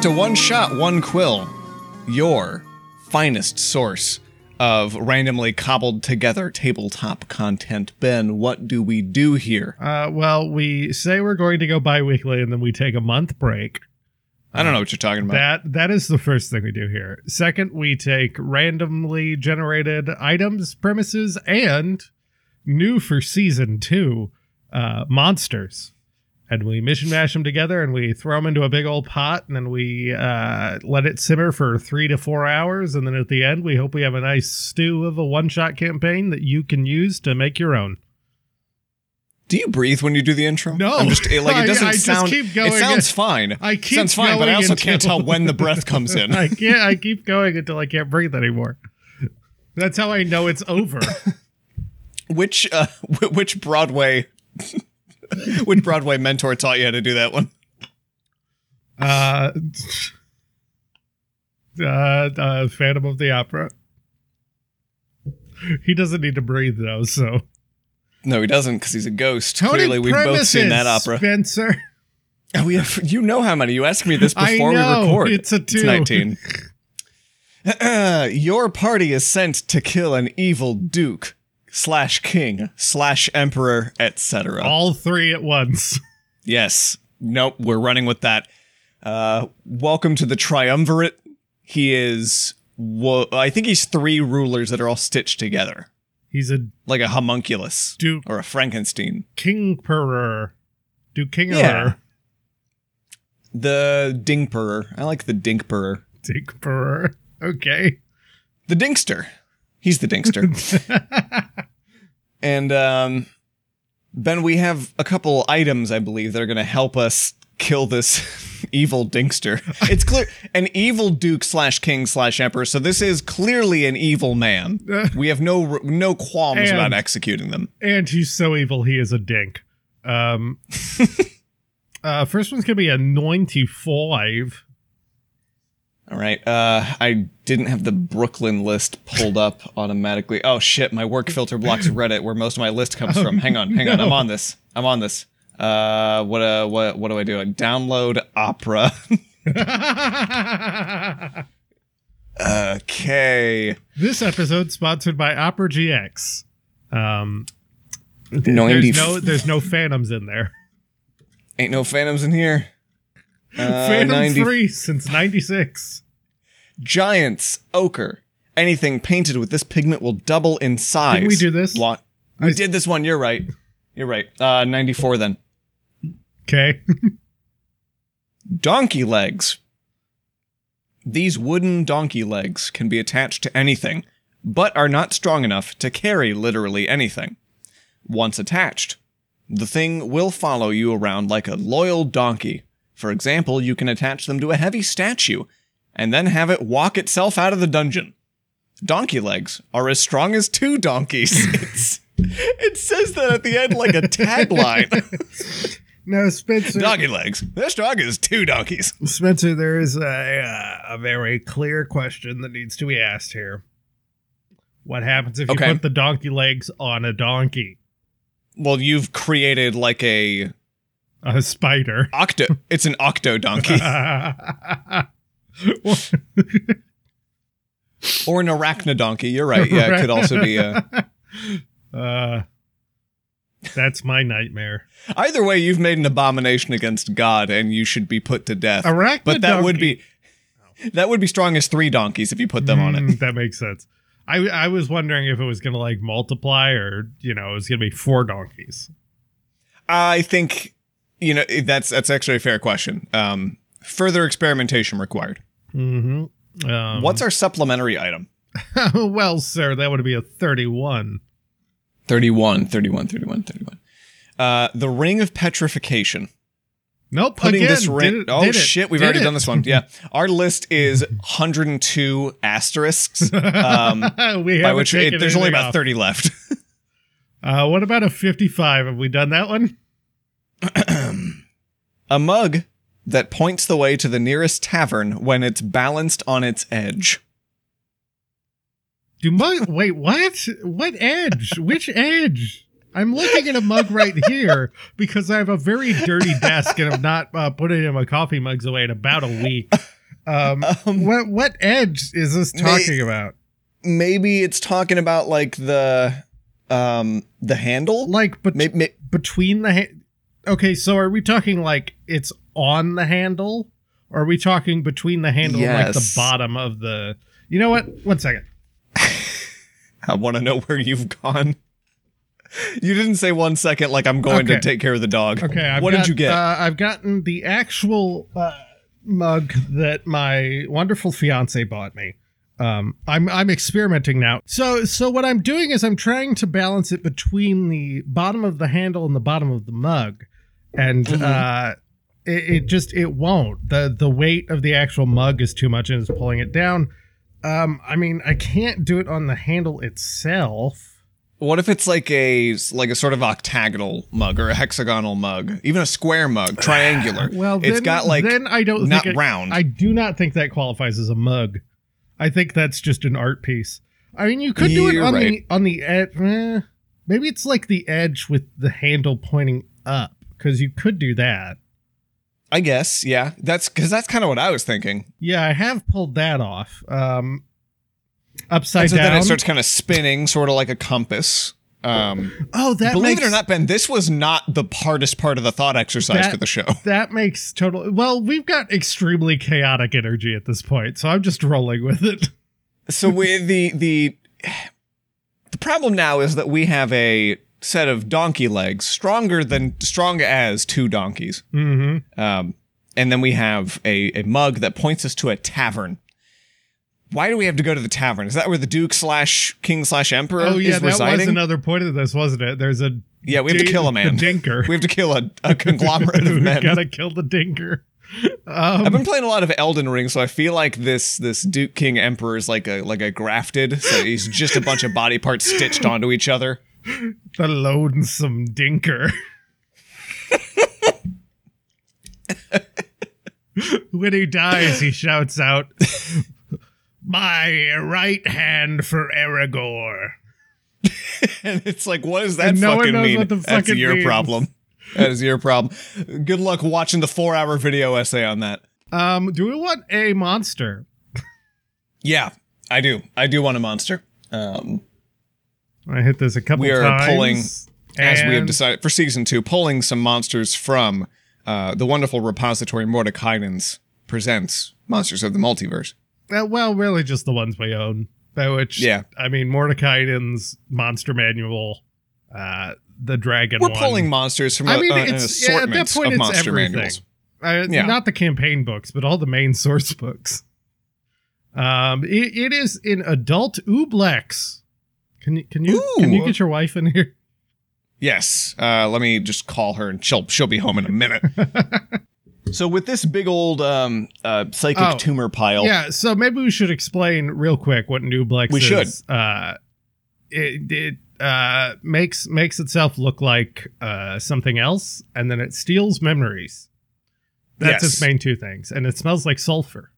Back to One Shot, One Quill, your finest source of randomly cobbled together tabletop content. Ben, what do we do here? Uh, well, we say we're going to go bi-weekly and then we take a month break. I don't know what you're talking about. That that is the first thing we do here. Second, we take randomly generated items, premises, and new for season two, uh, monsters. And we mission mash them together and we throw them into a big old pot and then we uh, let it simmer for three to four hours. And then at the end, we hope we have a nice stew of a one shot campaign that you can use to make your own. do you breathe when you do the intro? No. I'm just like it doesn't I just sound. It sounds fine. I keep sounds fine, but I also can't tell when the breath comes in. I can't. I keep going until I can't breathe anymore. That's how I know it's over. which uh, which Broadway which Broadway mentor taught you how to do that one? Uh, uh, uh, Phantom of the Opera. He doesn't need to breathe though, so No, he doesn't because he's a ghost. Clearly, we've both seen that opera. Spencer. We have, you know how many? You asked me this before know, we record. it's a two. 19. Your party is sent to kill an evil duke slash king slash emperor, etc. All three at once. Yes. Nope. We're running with that. Uh, welcome to the triumvirate. He is. Wo- I think he's three rulers that are all stitched together, He's a like a homunculus Duke or a Frankenstein. King Perrer. Duke King Yeah. The Dingperer. I like the Dinkperer. Duke Perrer. Okay. The Dinkster. He's the Dinkster. and um, Ben, we have a couple items, I believe, that are going to help us kill this evil Dinkster. It's clear an evil Duke slash King slash Emperor. So this is clearly an evil man. We have no no qualms And- about executing them. and he's so evil he is a dink. Um, uh, first one's gonna be a ninety-five. All right. Uh, I didn't have the Brooklyn list pulled up automatically. Oh shit! My work filter blocks Reddit, where most of my list comes from. Hang on, hang on. I'm on this. I'm on this. Uh, what uh, what what do I do? I download Opera. okay. this episode sponsored by Opera GX. Um, there's no there's no phantoms in there. Ain't no phantoms in here. Uh, Phantom 90 free since '96. Giants, ochre, anything painted with this pigment will double in size. Didn't we do this? Lo- we did this one. You're right. You're right. Uh, 94 then. Okay. Donkey legs. These wooden donkey legs can be attached to anything, but are not strong enough to carry literally anything. Once attached, the thing will follow you around like a loyal donkey. For example, you can attach them to a heavy statue and then have it walk itself out of the dungeon. Donkey legs are as strong as two donkeys. It says that at the end like a tagline. no, Spencer. donkey legs. They're strong as two donkeys. Spencer, there is a uh, a very clear question that needs to be asked here. What happens if Okay. you put the donkey legs on a donkey? Well, you've created like a A spider. octo. It's an octo donkey or an arachnodonkey. You're right. Yeah, it could also be a. uh, that's my nightmare. Either way, you've made an abomination against God, and you should be put to death. Arachnid But that would be that would be strong as three donkeys if you put them on it. Mm, that makes sense. I I was wondering if it was gonna like multiply or you know it was gonna be four donkeys. I think you know that's that's actually a fair question. Um, further experimentation required. Mm-hmm. Um, What's our supplementary item? well, sir? That would be a thirty-one. 31, 31, 31, 31. Uh, the Ring of Petrification. Nope. Putting again, this ring. did it- oh did shit, we've did already it. done this one. Yeah, our list is 102 asterisks. Um, we by which taken it, there's only about off. 30 left. Uh, what about a fifty-five? Have we done that one? A mug that points the way to the nearest tavern when it's balanced on its edge. Do mug? wait, what? What edge? Which edge? I'm looking at a mug right here because I have a very dirty desk and I'm not uh, putting in my coffee mugs away in about a week. Um, Um, what what edge is this May- talking about? maybe it's talking about like the um the handle. Like, but Maybe, between the ha- okay, so are we talking like it's on the handle, or are we talking between the handle and like the bottom of the? You know what? One second. I want to know where you've gone. You didn't say one second like I'm going Okay. to take care of the dog. Okay, I've what got, did you get? Uh, I've gotten the actual uh, mug that my wonderful fiance bought me. Um, I'm I'm experimenting now. So so what I'm doing is I'm trying to balance it between the bottom of the handle and the bottom of the mug, and Mhm. uh, it, it just it won't. the The weight of the actual mug is too much and is pulling it down. Um, I mean, I can't do it on the handle itself. what if it's like a like a sort of octagonal mug or a hexagonal mug, even a square mug, triangular? Well, it's then- got like then I don't not think it- round. I do not think that qualifies as a mug. I think that's just an art piece. I mean, you could do it You're on the on the edge. eh, maybe it's like the edge with the handle pointing up because you could do that. I guess, yeah. That's because that's kind of what I was thinking. Yeah, I have pulled that off. Um, upside And so down. then it starts kind of spinning, sort of like a compass. Um, oh, that believe makes, it or not, Ben, this was not the hardest part of the thought exercise That- for the show. that makes total. Well, we've got extremely chaotic energy at this point, so I'm just rolling with it. So with the the the problem now is that we have a set of donkey legs stronger than strong as two donkeys. Mm-hmm. Um, and then we have a, a mug that points us to a tavern. Why do we have to go to the tavern? Is that where the Duke slash King slash Emperor Oh yeah, is that was another point of this, wasn't it? There's a yeah, we have to kill a man. The dinker. We have to kill a, a conglomerate of we men. gotta kill the dinker. I've Um, been playing a lot of Elden Ring, so I feel like this this Duke King Emperor is like a like a grafted. So he's just a bunch of body parts stitched onto each other. The lonesome dinker. when he dies, he shouts out, "My right hand for Aragorn." And it's like, what does that And fucking mean? That's your means. problem. That is your problem. Good luck watching the four hour video essay on that. Um, do we want a monster? Yeah, I do. I do want a monster. Um, I hit this a couple times. We are times. pulling, as we have decided for season two, pulling some monsters from uh, the wonderful repository Mordenkainen's presents Monsters of the Multiverse. Uh, well, really, just the ones we own. By which, Yeah. I mean Mordekaisen's Monster Manual, uh, the Dragon. We're one. pulling monsters from a, I mean, uh, an it's yeah, at that point it's monster everything. manuals. Uh, Yeah. Not the campaign books, but all the main source books. Um, it, it is in adult oblex. Can you can you can you get your wife in here? Yes. Uh, let me just call her, and she'll she'll be home in a minute. so with this big old um, uh, psychic Oh, tumor pile, Yeah, so maybe we should explain real quick what Nublex We is. Uh, it it uh, makes makes itself look like uh, something else, and then it steals memories. That's Yes. its main two things, and it smells like sulfur.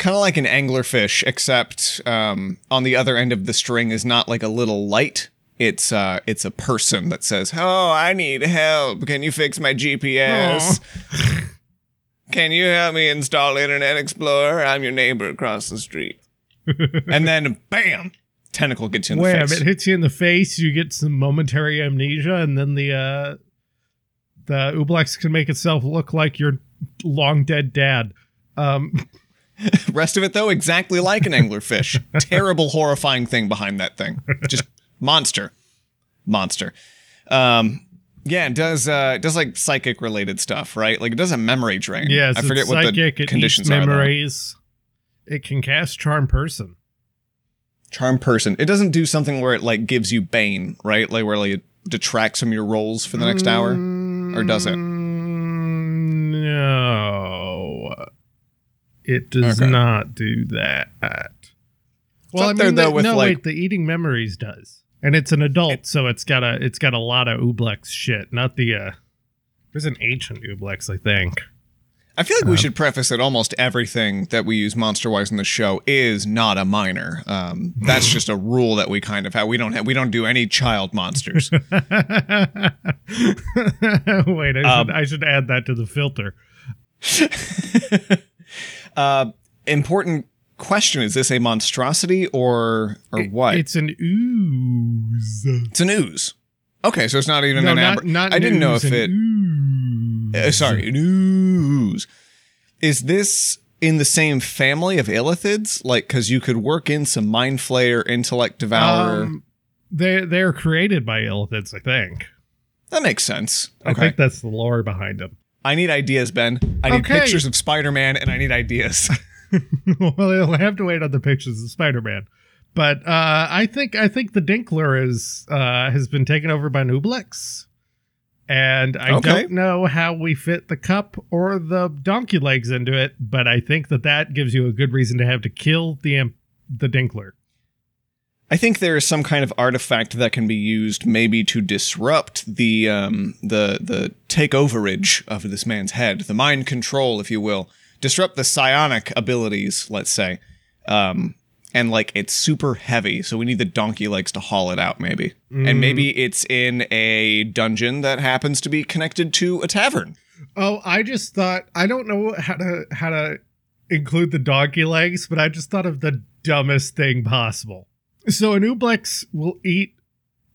Kind of like an anglerfish, except um, on the other end of the string is not like a little light. It's uh, it's a person that says, "Oh, I need help. Can you fix my GPS? Can you help me install Internet Explorer? I'm your neighbor across the street." and then, bam, tentacle gets you in the Wham! face. It hits you in the face. You get some momentary amnesia, and then the uh, the oblex can make itself look like your long dead dad. Um, Rest of it, though, exactly like an anglerfish. Terrible, horrifying thing behind that thing. Just monster, monster. Um, yeah, it does uh, it does like psychic related stuff, right? Like it does a memory drain. yes, I forget what psychic. the it conditions are. though. memories. It can cast charm person. Charm person. It doesn't do something where it like gives you bane, right? Like where like it detracts from your rolls for the next hour, or does it? Mm, No, it does Okay. not do that. Well, I up there, mean, though, the- with, no, like- wait, the eating memories does, and it's an adult, so it's got a it's got a lot of oblex shit, not the. uh There's an ancient oblex, I think. I feel like we should preface that almost everything that we use monster wise in the show is not a minor. Um, that's just a rule that we kind of have. We don't have we don't do any child monsters. Wait, I should, Um, I should add that to the filter. uh, important question: Is this a monstrosity or or what? It's an ooze. It's an ooze. Okay, so it's not even no, an not, not I didn't know if it. ooze. Uh, sorry, an ooze. Is this in the same family of illithids? Like, because you could work in some mind flayer, intellect devourer. Um, they they're created by illithids, I think. that makes sense. I Okay, think that's the lore behind them. I need ideas, Ben. I need Okay. pictures of Spider-Man, and I need ideas. well, you'll have to wait on the pictures of Spider-Man. But uh, I think I think the Dinkler is uh, has been taken over by Nublex, and I Okay. don't know how we fit the cup or the donkey legs into it. But I think that that gives you a good reason to have to kill the the Dinkler. I think there is some kind of artifact that can be used, maybe to disrupt the um, the the takeoverage of this man's head, the mind control, if you will, disrupt the psionic abilities, let's say. Um, and like it's super heavy, so we need the donkey legs to haul it out, maybe. Mm. And maybe it's in a dungeon that happens to be connected to a tavern. Oh, I just thought I don't know how to how to include the donkey legs, but I just thought of the dumbest thing possible. So an oblex will eat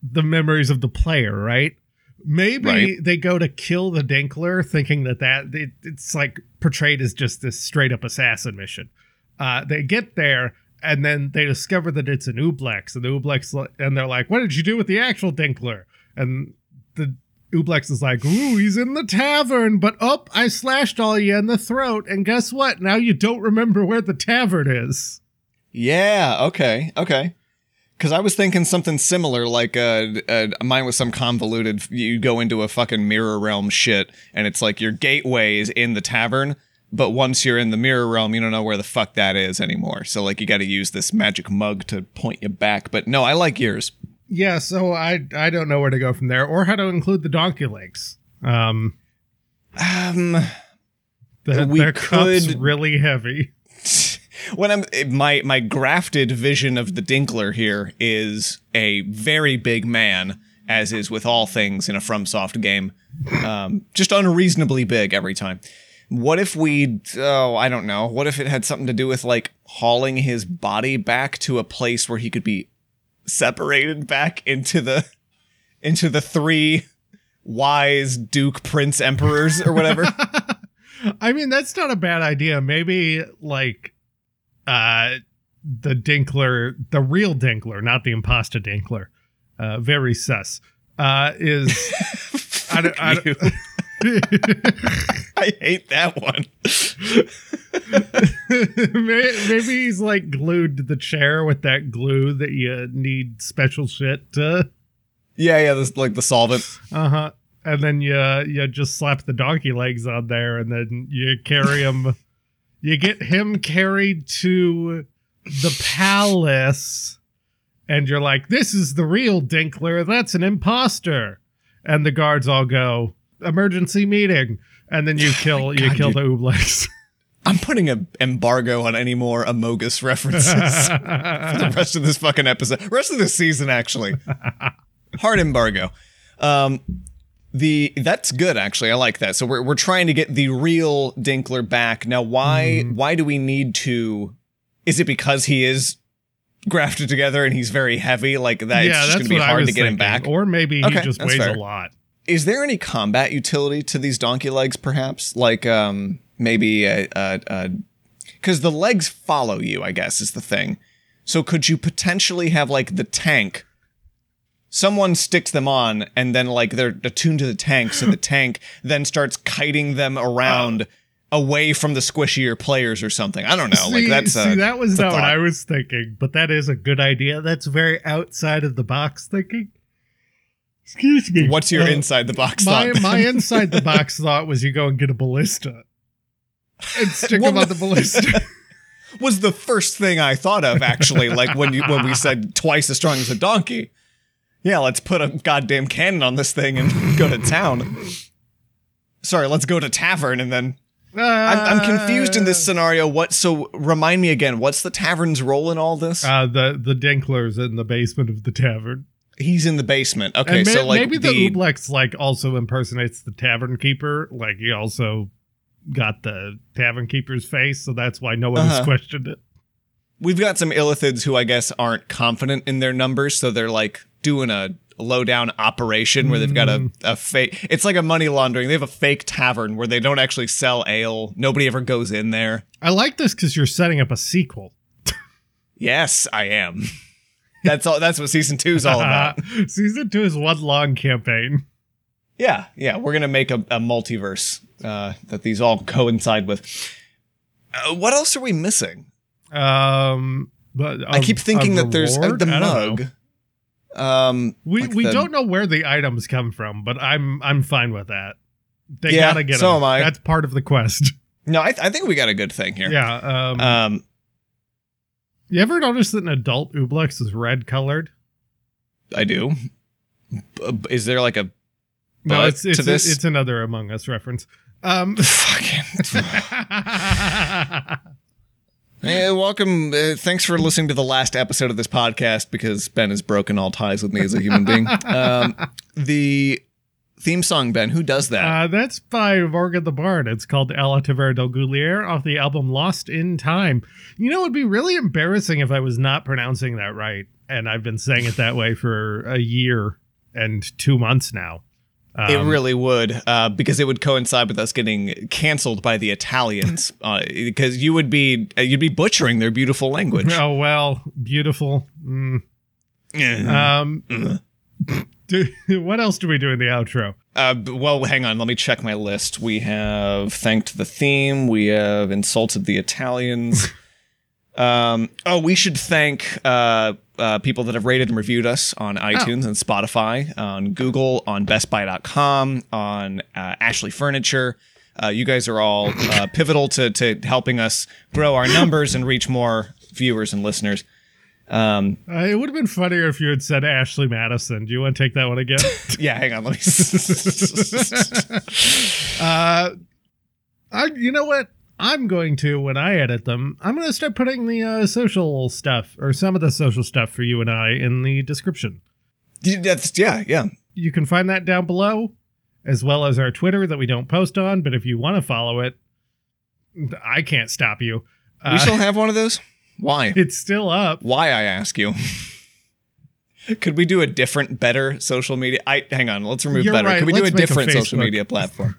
the memories of the player, right? Maybe Right. they go to kill the Dinkler, thinking that that it, it's like portrayed as just this straight up assassin mission. Uh, they get there and then they discover that it's an oblex, and the oblex and they're like, "What did you do with the actual Dinkler?" And the oblex is like, "Ooh, he's in the tavern, but up, I slashed all you in the throat, and guess what? Now you don't remember where the tavern is." Yeah. Okay. Okay. Because I was thinking something similar, like uh, uh, mine was some convoluted. You go into a fucking mirror realm shit, and it's like your gateway is in the tavern, but once you're in the mirror realm, you don't know where the fuck that is anymore. So like, you got to use this magic mug to point you back. But no, I like yours. Yeah, so I I don't know where to go from there, or how to include the donkey legs. Um, Um, the, We their cups could- really heavy. When I'm my my grafted vision of the Dinkler here is a very big man, as is with all things in a FromSoft game, um, just unreasonably big every time. What if we? Oh, I don't know. What if it had something to do with like hauling his body back to a place where he could be separated back into the into the three wise Duke Prince Emperors or whatever? I mean, that's not a bad idea. Maybe like uh the Dinkler, the real Dinkler, not the imposter Dinkler. Uh very sus. Uh is I don't, I don't, I hate that one. Maybe he's like glued to the chair with that glue that you need special shit to Yeah, yeah, this like the solvent. uh-huh and then you you just slap the donkey legs on there and then you carry him you get him carried to the palace and you're like this is the real dinkler that's an imposter and the guards all go emergency meeting and then you kill you God, kill you- the oblex I'm putting an embargo on any more Amogus references for the rest of this fucking episode. Rest of this season, actually. Hard embargo. Um, the that's good actually. I like that. So we're we're trying to get the real Dinkler back. Now, why Mhm. why do we need to? Is it because he is grafted together and he's very heavy? Like that, it's just going to be hard to get him back. Or maybe he Okay, just that's weighs fair. a lot. is there any combat utility to these donkey legs perhaps like um maybe a because the legs follow you i guess is the thing so could you potentially have like the tank someone sticks them on and then like they're attuned to the tank so the tank then starts kiting them around away from the squishier players or something i don't know like see, that's see uh, that was a not what. I was thinking, but that is a good idea. That's very outside of the box thinking. Excuse me. what's your Uh, inside the box my thought my inside the box thought was you go and get a ballista and stick Well, them on the ballista. was the first thing I thought of actually. like when you when we said twice as strong as a donkey. Yeah, let's put a goddamn cannon on this thing and go to town. Sorry, let's go to tavern and then I'm, I'm confused in this Uh, scenario. What? So remind me again. What's the tavern's role in all this? Uh, the the Dinklers in the basement of the tavern. He's in the basement. Okay, and ma- so like maybe the, the, oblex like also impersonates the tavern keeper. Like he also got the tavern keeper's face, so that's why no one Uh-huh. questioned it. we've got some illithids who I guess aren't confident in their numbers, so they're like doing a low down operation where they've got a, Mm. a fake. It's like a money laundering. They have a fake tavern where they don't actually sell ale. Nobody ever goes in there. I like this because you're setting up a sequel. Yes, I am. That's all. That's what season two is all about. Season two is one long campaign. Yeah, yeah, we're gonna make a, a multiverse uh, that these all coincide with. Uh, what else are we missing? Um, but I a- keep thinking that there's uh, the mug. know. Um, We like we the- don't know where the items come from, but I'm I'm fine with that. They Yeah, gotta get so them. am I. That's part of the quest. No, I, I think we got a good thing here. Yeah. Um, Um, you ever notice that an adult oblex is red colored? I do. B- Is there like a No, it's it's to this- it's another Among Us reference. Um, fucking? Hey, welcome. Uh, thanks for listening to the last episode of this podcast because Ben has broken all ties with me as a human being. Um, the theme song, Ben, who does that? uh, that's by Morgan the Bard. It's called Ella Tavera del Goulier off the album Lost in Time. You know, it'd be really embarrassing if I was not pronouncing that right, and I've been saying it that way for a year and two months now. Um, it really would, uh, because it would coincide with us getting canceled by the Italians, uh, because you would be uh, you'd be butchering their beautiful language. Oh well, beautiful. Mm. Um, do, what else do we do in the outro? Uh, well, hang on. Let me check my list. We have thanked the theme. We have insulted the Italians. um, oh, we should thank uh, uh, people that have rated and reviewed us on iTunes and Spotify, on Google, on BestBuy.com, on uh, Ashley Furniture. Uh, you guys are all uh, pivotal to to helping us grow our numbers and reach more viewers and listeners. Um, Uh, it would have been funnier if you had said Ashley Madison. Do you want to take that one again? yeah, hang on. Let me. uh, I, you know what? I'm going to when I edit them. I'm going to start putting the uh, social stuff or some of the social stuff for you and I in the description. That's yeah, yeah. You can find that down below, as well as our Twitter that we don't post on. But if you want to follow it, I can't stop you. We Uh, still have one of those. Why? it's still up. Why I ask you? Could we do a different, better social media? I hang on. Let's remove You're better. right, Could we do a let's make a different social media platform?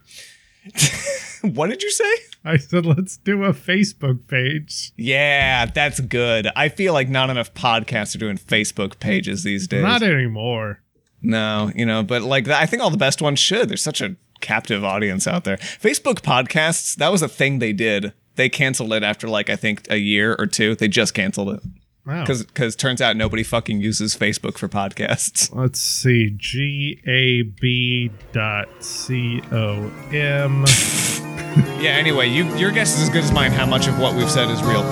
what did you say? I said, let's do a Facebook page. Yeah, that's good. I feel like not enough podcasts are doing Facebook pages these days. Not anymore. no, you know, but like I think all the best ones should. There's such a captive audience out there. Facebook podcasts, that was a thing they did. They canceled it after like I think a year or two. They just canceled it Wow. because turns out nobody fucking uses Facebook for podcasts. Let's see. G A B dot C O M. Yeah. Anyway, you your guess is as good as mine. How much of what we've said is real?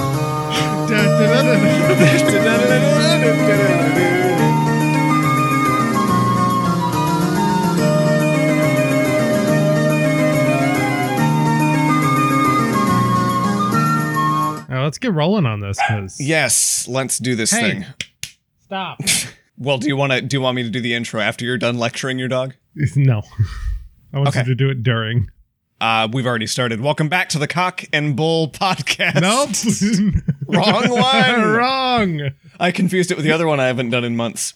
Now, let's get rolling on this because yes, let's do this Hey. thing. stop. Well, do you want to? Do you want me to do the intro after you're done lecturing your dog? no, I want Okay. you to do it during. Uh, we've already started. Welcome back to the Cock and Bull podcast. Nope, Wrong one. Wrong. I confused it with the other one I haven't done in months.